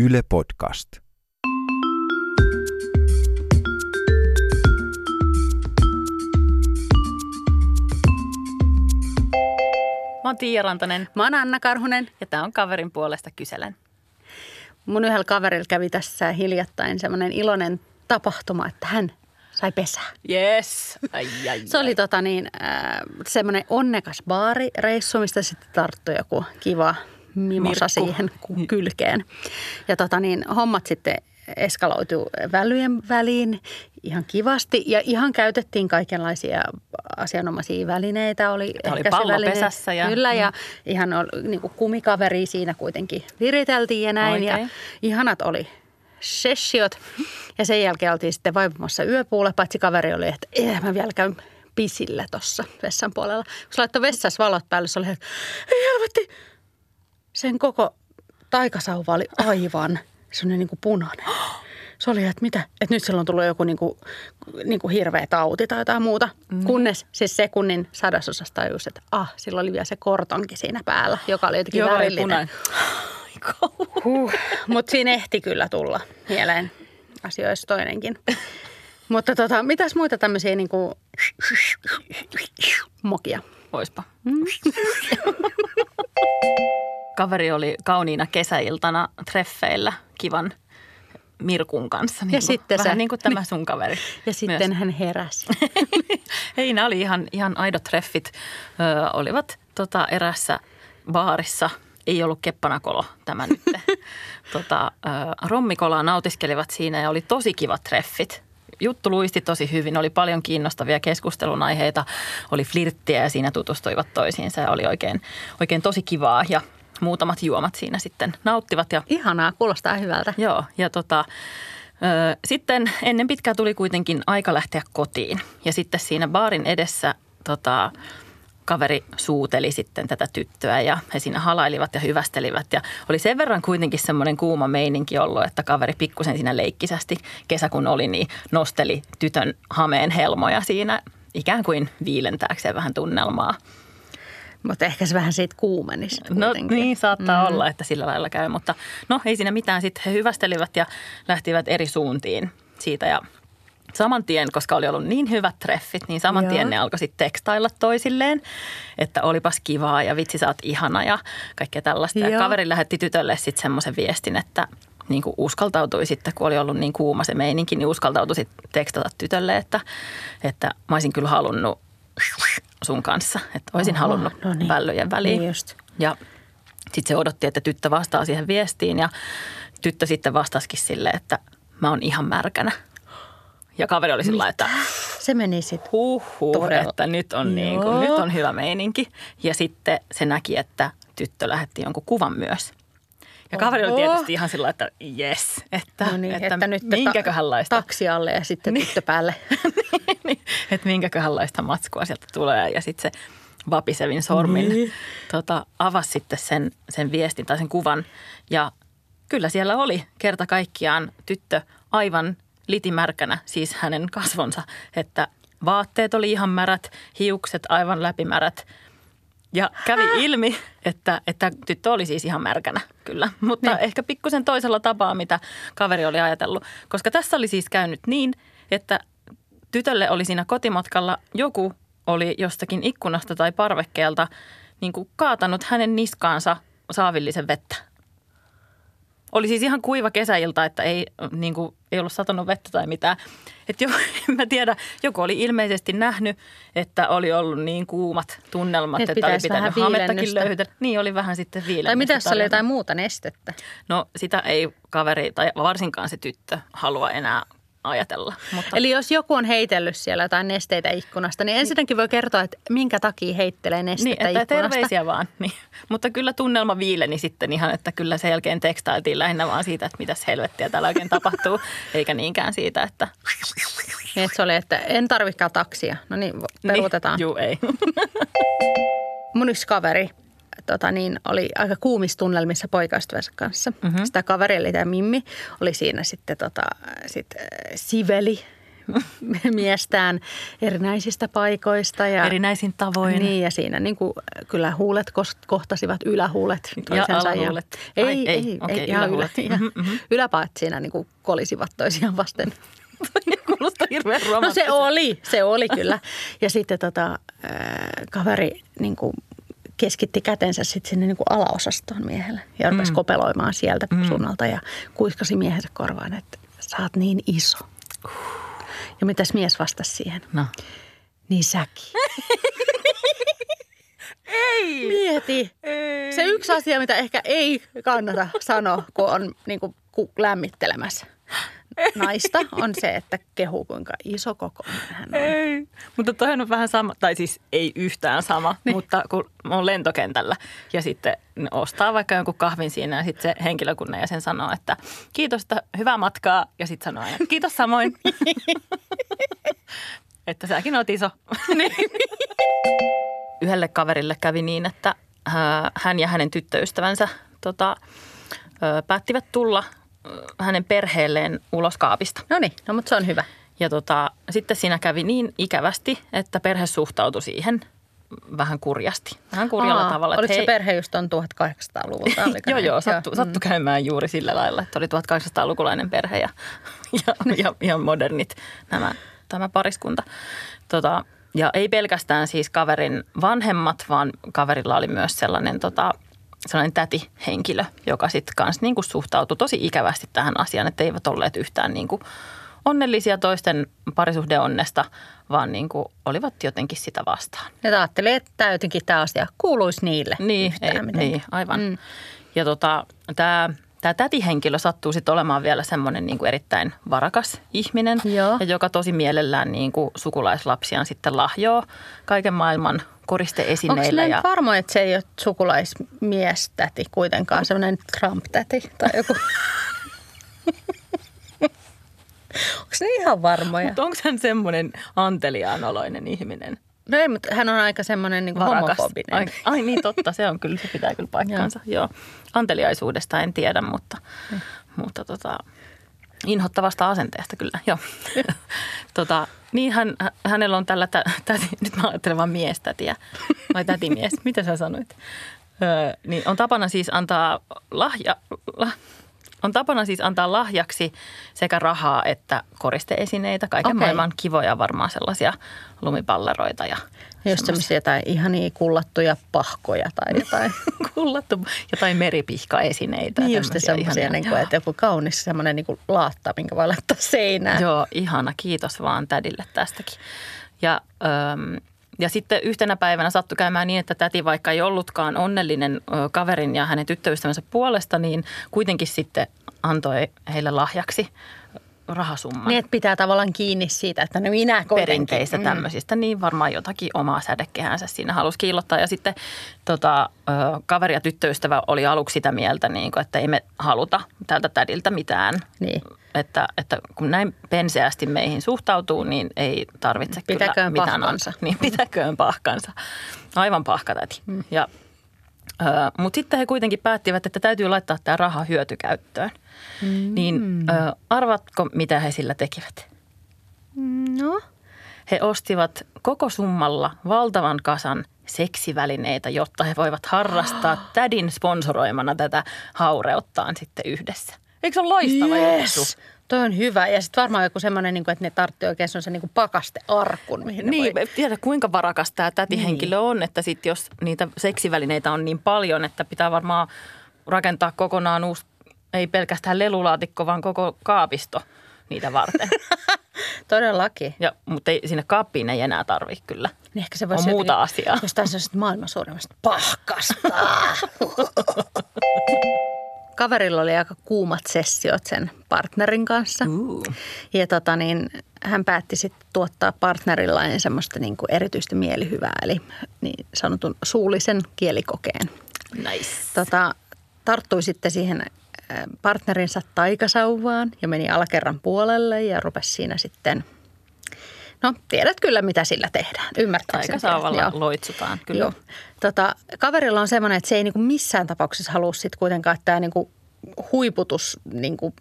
Yle Podcast. Mä oon Tiia Rantanen Mä oon Anna Karhunen. ja tää on kaverin puolesta kyselen. Mun yhdellä kaverilla kävi tässä hiljattain semmoinen iloinen tapahtuma, että hän sai pesää. Yes. Ai, ai, Se oli tota niin, äh, semmoinen onnekas baarireissu, mistä sitten tarttui joku kiva mimosa Mirkku. siihen kylkeen. Ja tota niin, hommat sitten eskaloitu välyjen väliin ihan kivasti ja ihan käytettiin kaikenlaisia asianomaisia välineitä. Oli, Tämä oli ehkä se pallo väline- pesässä ja- Kyllä ja ihan oli, niin kuin kumikaveri siinä kuitenkin viriteltiin ja näin. Ja ihanat oli sessiot. Ja sen jälkeen oltiin sitten vaipumassa yöpuulle, paitsi kaveri oli, että eh, mä vielä käyn pisillä tuossa vessan puolella. Kun se laittoi vessassa valot päälle, se oli, että ei helvetti. Sen koko taikasauva oli aivan semmoinen niin kuin punainen. Se oli, että mitä, että nyt sillä on tullut joku niin kuin, niin kuin hirveä tauti tai jotain muuta. Mm. Kunnes siis sekunnin sadasosasta tajusi, että ah, sillä oli vielä se kortonkin siinä päällä, joka oli jotenkin Joo, värillinen. Huh. Mutta siinä ehti kyllä tulla mieleen asioissa toinenkin. Mutta tota, mitäs muita tämmöisiä niinku mokia? Oispa. Kaveri oli kauniina kesäiltana treffeillä kivan Mirkun kanssa. Niin Ja kuin, sitten vähän sä- niin kuin tämä sun kaveri. Ja sitten hän heräsi. Ei, nämä oli ihan, ihan aidot treffit. Ö, olivat tota, erässä baarissa. Ei ollut keppanakolo tämä nyt. tota, ö, rommikolaa nautiskelivat siinä ja oli tosi kivat treffit. Juttu luisti tosi hyvin, oli paljon kiinnostavia keskustelun aiheita, oli flirttiä ja siinä tutustuivat toisiinsa ja oli oikein, oikein tosi kivaa ja muutamat juomat siinä sitten nauttivat ja Ihanaa, kuulostaa hyvältä. Joo, ja tota, ö, sitten ennen pitkää tuli kuitenkin aika lähteä kotiin. Ja sitten siinä baarin edessä tota, kaveri suuteli sitten tätä tyttöä ja he siinä halailivat ja hyvästelivät. Ja oli sen verran kuitenkin semmoinen kuuma meininki ollut, että kaveri pikkusen siinä leikkisästi kesä kun oli, niin nosteli tytön hameen helmoja siinä ikään kuin viilentääkseen vähän tunnelmaa. Mutta ehkä se vähän siitä kuumenisi No kuitenkin. niin, saattaa mm. olla, että sillä lailla käy, mutta no ei siinä mitään. Sitten he hyvästelivät ja lähtivät eri suuntiin siitä ja saman tien, koska oli ollut niin hyvät treffit, niin saman Joo. tien ne alkoi sitten tekstailla toisilleen, että olipas kivaa ja vitsi sä oot ihana ja kaikkea tällaista. Ja Joo. kaveri lähetti tytölle sitten semmoisen viestin, että niin kuin uskaltautui sitten, kun oli ollut niin kuuma se meininki, niin uskaltautui sitten tekstata tytölle, että, että mä olisin kyllä halunnut sun kanssa, että olisin Oho, halunnut no niin. vällyjen väliin. Niin just. Ja sitten se odotti, että tyttö vastaa siihen viestiin ja tyttö sitten vastasikin sille, että mä oon ihan märkänä. Ja kaveri oli sillä että Se meni sitten. huh, huh Todella. että nyt on, niin kuin, nyt on hyvä meininki. Ja sitten se näki, että tyttö lähetti jonkun kuvan myös. Ja kaveri oli tietysti ihan sillä että jes, että, No niin, että, että nyt minkäköhänlaista, taksi alle ja sitten niin. tyttö päälle. niin, että minkäköhänlaista matskua sieltä tulee. Ja sitten se vapisevin sormin Niin. tota, avasi sitten sen, sen viestin tai sen kuvan. Ja kyllä siellä oli kerta kaikkiaan tyttö aivan litimärkänä, siis hänen kasvonsa, että vaatteet oli ihan märät, hiukset aivan läpimärät. Ja kävi ilmi, että, että tyttö oli siis ihan märkänä, kyllä. Mutta Niin. ehkä pikkusen toisella tapaa, mitä kaveri oli ajatellut. Koska tässä oli siis käynyt niin, että tytölle oli siinä kotimatkalla joku oli jostakin ikkunasta tai parvekkeelta niin kuin kaatanut hänen niskaansa saavillisen vettä. Oli siis ihan kuiva kesäilta, että ei, niin kuin, ei ollut satanut vettä tai mitään. Et jo, en mä tiedä, joku oli ilmeisesti nähnyt, että oli ollut niin kuumat tunnelmat, Että että, oli pitänyt hamettakin löytää. Niin oli vähän sitten viilennystä. tai mitä jos oli jotain muuta nestettä? No sitä ei kaveri tai varsinkaan se tyttö halua enää ajatella. Mutta Eli jos joku on heitellyt siellä jotain nesteitä ikkunasta, niin ensinnäkin voi kertoa, että minkä takia heittelee nestettä Niin, että ikkunasta. terveisiä vaan. Niin. Mutta kyllä tunnelma viileni sitten ihan, että kyllä sen jälkeen tekstailtiin lähinnä vaan siitä, että mitäs helvettiä täällä oikein tapahtuu, eikä niinkään siitä, että Niin, että se oli, että en tarvikaan taksia. No niin, peruutetaan. Niin, juu, ei. Mun yksi kaveri tota niin, oli aika kuumistunnelmissa poikaystävänsä kanssa. Mm-hmm. Sitä kaveri, eli tämä Mimmi, oli siinä sitten tota, sit, äh, siveli miestään erinäisistä paikoista. Ja, Erinäisin tavoin. Niin, ja siinä niin kuin, kyllä huulet kohtasivat ylähuulet toisensa. alahuulet. Ja, ei, ei, ei, okei, ei ylähuulet. Ylä, Mhm, mhm. Yläpäät siinä niin kuin kolisivat toisiaan vasten. Kuulostaa hirveän No se oli, se oli kyllä. Ja sitten tota, äh, kaveri niin kuin keskitti kätensä sitten sinne niin kuin alaosastoon miehelle ja rupesi mm. kopeloimaan sieltä mm. suunnalta ja kuiskasi miehensä korvaan, että sä oot niin iso. Ja mitäs mies vastasi siihen? No. Niin säkin. Ei. Mieti. Ei. Se yksi asia, mitä ehkä ei kannata sanoa, kun on niin kuin, ku- lämmittelemässä naista, on se, että kehuu kuinka iso kokoinen hän on. Ei. Mutta toihan on vähän sama, tai siis ei yhtään sama, niin. mutta kun oon lentokentällä ja sitten ostaa vaikka jonkun kahvin siinä ja sitten se henkilökunnan jäsen sanoo, että kiitos, että hyvää matkaa ja sitten sanoo aina kiitos samoin. että säkin oot iso. Yhdelle kaverille kävi niin, että ää, hän ja hänen tyttöystävänsä tota, päättivät tulla hänen perheelleen ulos kaapista. No niin, no mutta se on hyvä. Ja tota, sitten siinä kävi niin ikävästi, että perhe suhtautui siihen vähän kurjasti. Vähän kurjalla Aa, tavalla. Oliko että se perhe just on 1800-luvulta? oliko joo, joo, sattu, sattu käymään juuri sillä lailla, että oli 1800-lukulainen perhe ja, ja, ja, ja modernit nämä, tämä pariskunta. Tota, ja ei pelkästään siis kaverin vanhemmat, vaan kaverilla oli myös sellainen, tota, sellainen täti-henkilö, joka sitten kanssa niinku suhtautui tosi ikävästi tähän asiaan, että eivät olleet yhtään niinku onnellisia toisten parisuhdeonnesta, vaan niinku olivat jotenkin sitä vastaan. Ne ajatteli, että tämä jotenkin tämä asia kuuluisi niille. Niin, ei, mitenkään. niin aivan. Mm. Ja tota, tämä Tämä tätihenkilö sattuu sitten olemaan vielä semmoinen niin kuin erittäin varakas ihminen, Joo. ja joka tosi mielellään niin kuin sukulaislapsiaan sitten lahjoo kaiken maailman Onko koristeesineillä. ne Ja, varmoja, että se ei ole sukulaismiestäti kuitenkaan, semmoinen Trump-täti tai joku? Onko ne ihan varmoja? mutta onko hän semmoinen anteliaanoloinen ihminen? No ei, mutta hän on aika semmoinen niin homofobinen. Ai, ai niin, totta, se on kyllä, se pitää kyllä paikkaansa. Joo. Anteliaisuudesta en tiedä, mutta, Niin. mutta tota, inhottavasta asenteesta kyllä, joo. tota, niin hän, hä- hänellä on tällä, tä, täti, nyt mä ajattelen vaan miestätiä, vai tätimies, mitä sä sanoit? Öö, niin on tapana siis antaa lahja, lah, on tapana siis antaa lahjaksi sekä rahaa että koristeesineitä, kaiken Okei. maailman kivoja varmaan sellaisia lumipalleroita ja Just semmoisia jotain ihania kullattuja pahkoja tai jotain. kullattu jotain meripihkaesineitä. niin just semmoisia, niin kuin, että joku kaunis semmoinen niin kuin laatta, minkä voi laittaa seinään. Joo, ihana. Kiitos vaan tädille tästäkin. Ja, öm, ja sitten yhtenä päivänä sattui käymään niin, että täti vaikka ei ollutkaan onnellinen kaverin ja hänen tyttöystävänsä puolesta, niin kuitenkin sitten antoi heille lahjaksi rahasumman. Niin, että pitää tavallaan kiinni siitä, että no minä kuitenkin. perinteistä tämmöisistä, niin varmaan jotakin omaa sädekehänsä siinä halusi kiillottaa. Ja sitten tota, kaveri ja tyttöystävä oli aluksi sitä mieltä, niin kuin, että ei me haluta tältä tädiltä mitään. Niin. Että, että kun näin penseästi meihin suhtautuu, niin ei tarvitse Pitäköön kyllä mitään pahkansa. antaa. Niin, pitäköön pahkansa. Aivan pahkatäti. Mm. Ja, ö, mutta sitten he kuitenkin päättivät, että täytyy laittaa tämä raha hyötykäyttöön. Mm. Niin ö, arvatko, mitä he sillä tekivät? No, He ostivat koko summalla valtavan kasan seksivälineitä, jotta he voivat harrastaa tädin sponsoroimana tätä haureuttaan sitten yhdessä. Eikö se ole loistava juttu? Toi on hyvä. Ja sitten varmaan joku semmoinen, niin että ne tarvitsee oikein semmoisen niin pakastearkun, mihin ne Niin, voi... tiedä kuinka varakas tämä tätihenkilö niin. on, että sit jos niitä seksivälineitä on niin paljon, että pitää varmaan rakentaa kokonaan uusi, ei pelkästään lelulaatikko, vaan koko kaapisto niitä varten. Todellakin. ja, mutta ei, sinne kaappiin ei enää tarvitse kyllä. Niin ehkä se On voisi muuta jotenkin- asiaa. Jostain sellaisesta maailman suurimmasta pahkasta. Kaverilla oli aika kuumat sessiot sen partnerin kanssa. Uh. Ja tota niin, hän päätti sitten tuottaa partnerillaan semmoista niin kuin erityistä mielihyvää, eli niin sanotun suullisen kielikokeen. Nice. Tota, tarttui sitten siihen äh, partnerinsa taikasauvaan ja meni alakerran puolelle ja rupesi siinä sitten, no tiedät kyllä mitä sillä tehdään, ymmärtääkseni. Taikasaavalla Joo. loitsutaan, kyllä. Joo. Tota, kaverilla on semmoinen, että se ei niinku missään tapauksessa halua sit kuitenkaan, että tämä niinku huiputus, niinku,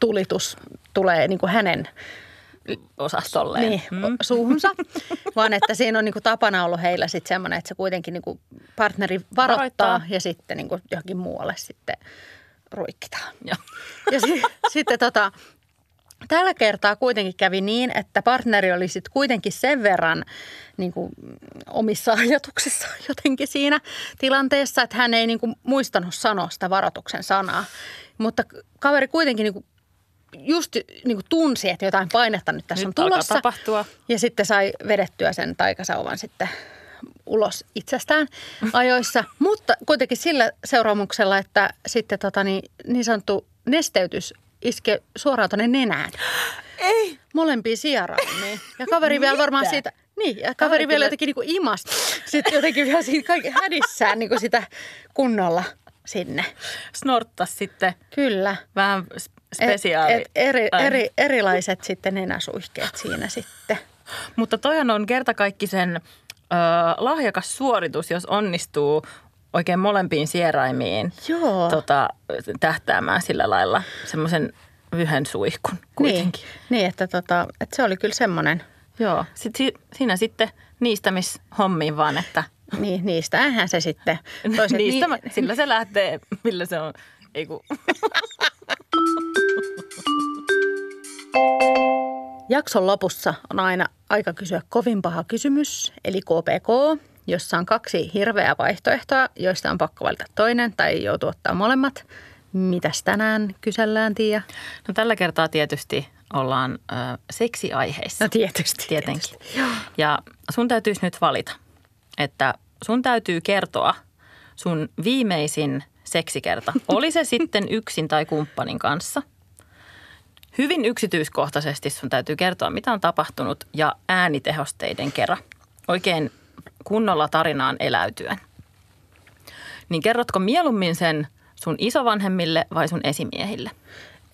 tulitus tulee niinku hänen osastolle. niin, mm. suuhunsa, vaan että siinä on niin kuin tapana ollut heillä sitten semmoinen, että se kuitenkin niin kuin partneri varoittaa, Varoittaa. ja sitten niin kuin johonkin muualle sitten ruikkitaan. Ja. Ja si- sitten tota, tällä kertaa kuitenkin kävi niin, että partneri oli sitten kuitenkin sen verran niin kuin, omissa ajatuksissa jotenkin siinä tilanteessa, että hän ei niin kuin, muistanut sanoa sitä varoituksen sanaa. Mutta kaveri kuitenkin niin kuin, just niin kuin tunsi, että jotain painetta nyt tässä Nyt on alkaa tulossa. tapahtua. Ja sitten sai vedettyä sen taikasauvan sitten ulos itsestään ajoissa, mutta kuitenkin sillä seuraamuksella, että sitten tota niin, niin sanottu nesteytys iske suoraan tuonne nenään. Ei. Molempiin sijaraimiin. Ja kaveri vielä varmaan siitä, niin, ja kaveri vielä jotenkin niin kuin imas. Sitten jotenkin vielä siinä kaikki hädissään niin kuin sitä kunnolla sinne. Snorttas sitten Kyllä. vähän spesiaali. Et, et eri, eri, erilaiset sitten nenäsuihkeet siinä sitten. Mutta toihan on kertakaikkisen ö, lahjakas suoritus, jos onnistuu oikein molempiin sieraimiin Joo. tota, tähtäämään sillä lailla semmoisen yhden suihkun kuitenkin. Niin, niin että, tota, että se oli kyllä semmoinen, Joo, sit, si, siinä sitten niistämishommiin vaan, että niin, niistä eihän se sitten. Toiset, niistä, niin, niin, sillä se lähtee, millä se on. Ei kun, Jakson lopussa on aina aika kysyä kovin paha kysymys, eli KPK, jossa on kaksi hirveää vaihtoehtoa, joista on pakko valita toinen tai joutuu ottaa molemmat. Mitäs tänään kysellään, Tiia? no tällä kertaa tietysti ollaan ö, seksiaiheissa. No tietysti. Tietenkin. Ja sun täytyisi nyt valita, että sun täytyy kertoa sun viimeisin seksikerta. Oli se sitten yksin tai kumppanin kanssa. Hyvin yksityiskohtaisesti sun täytyy kertoa, mitä on tapahtunut ja äänitehosteiden kerran. Oikein kunnolla tarinaan eläytyen. Niin kerrotko mieluummin sen sun isovanhemmille vai sun esimiehille?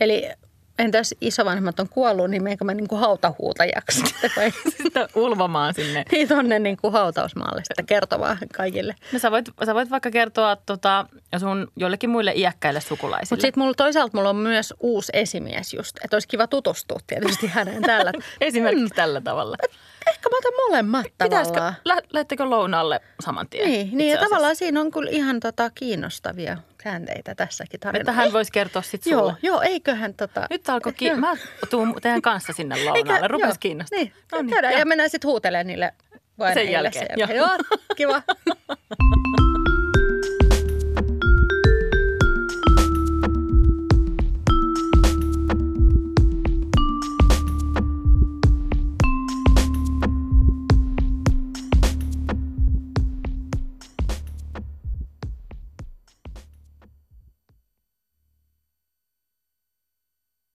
Eli entä jos isovanhemmat on kuollut, niin meikö mä niin kuin hautahuutajaksi sitten vai? Sitten ulvomaan sinne Niin tonne niin kuin hautausmaalle sitten kertovaa kaikille. No sä voit, sä voit vaikka kertoa tota, sun jollekin muille iäkkäille sukulaisille. Mutta sitten mulla, toisaalta mulla on myös uusi esimies just, että olisi kiva tutustua tietysti häneen täällä. Esimerkiksi tällä tavalla. Ehkä mä otan molemmat Pitäisikö, tavallaan. lähettekö lounaalle saman tien? Niin, niin ja tavallaan siinä on kyllä ihan tota kiinnostavia käänteitä tässäkin tarinassa. Että hän voisi kertoa sit sulle. Joo, joo, eiköhän tota... Nyt alkoi, ki- mä tuun teidän kanssa sinne Eikä- lounaalle. Rupes. Niin, No niin, ja mennään sitten huutelemaan niille vainajille jälkeen, Sen joo. Joo, kiva.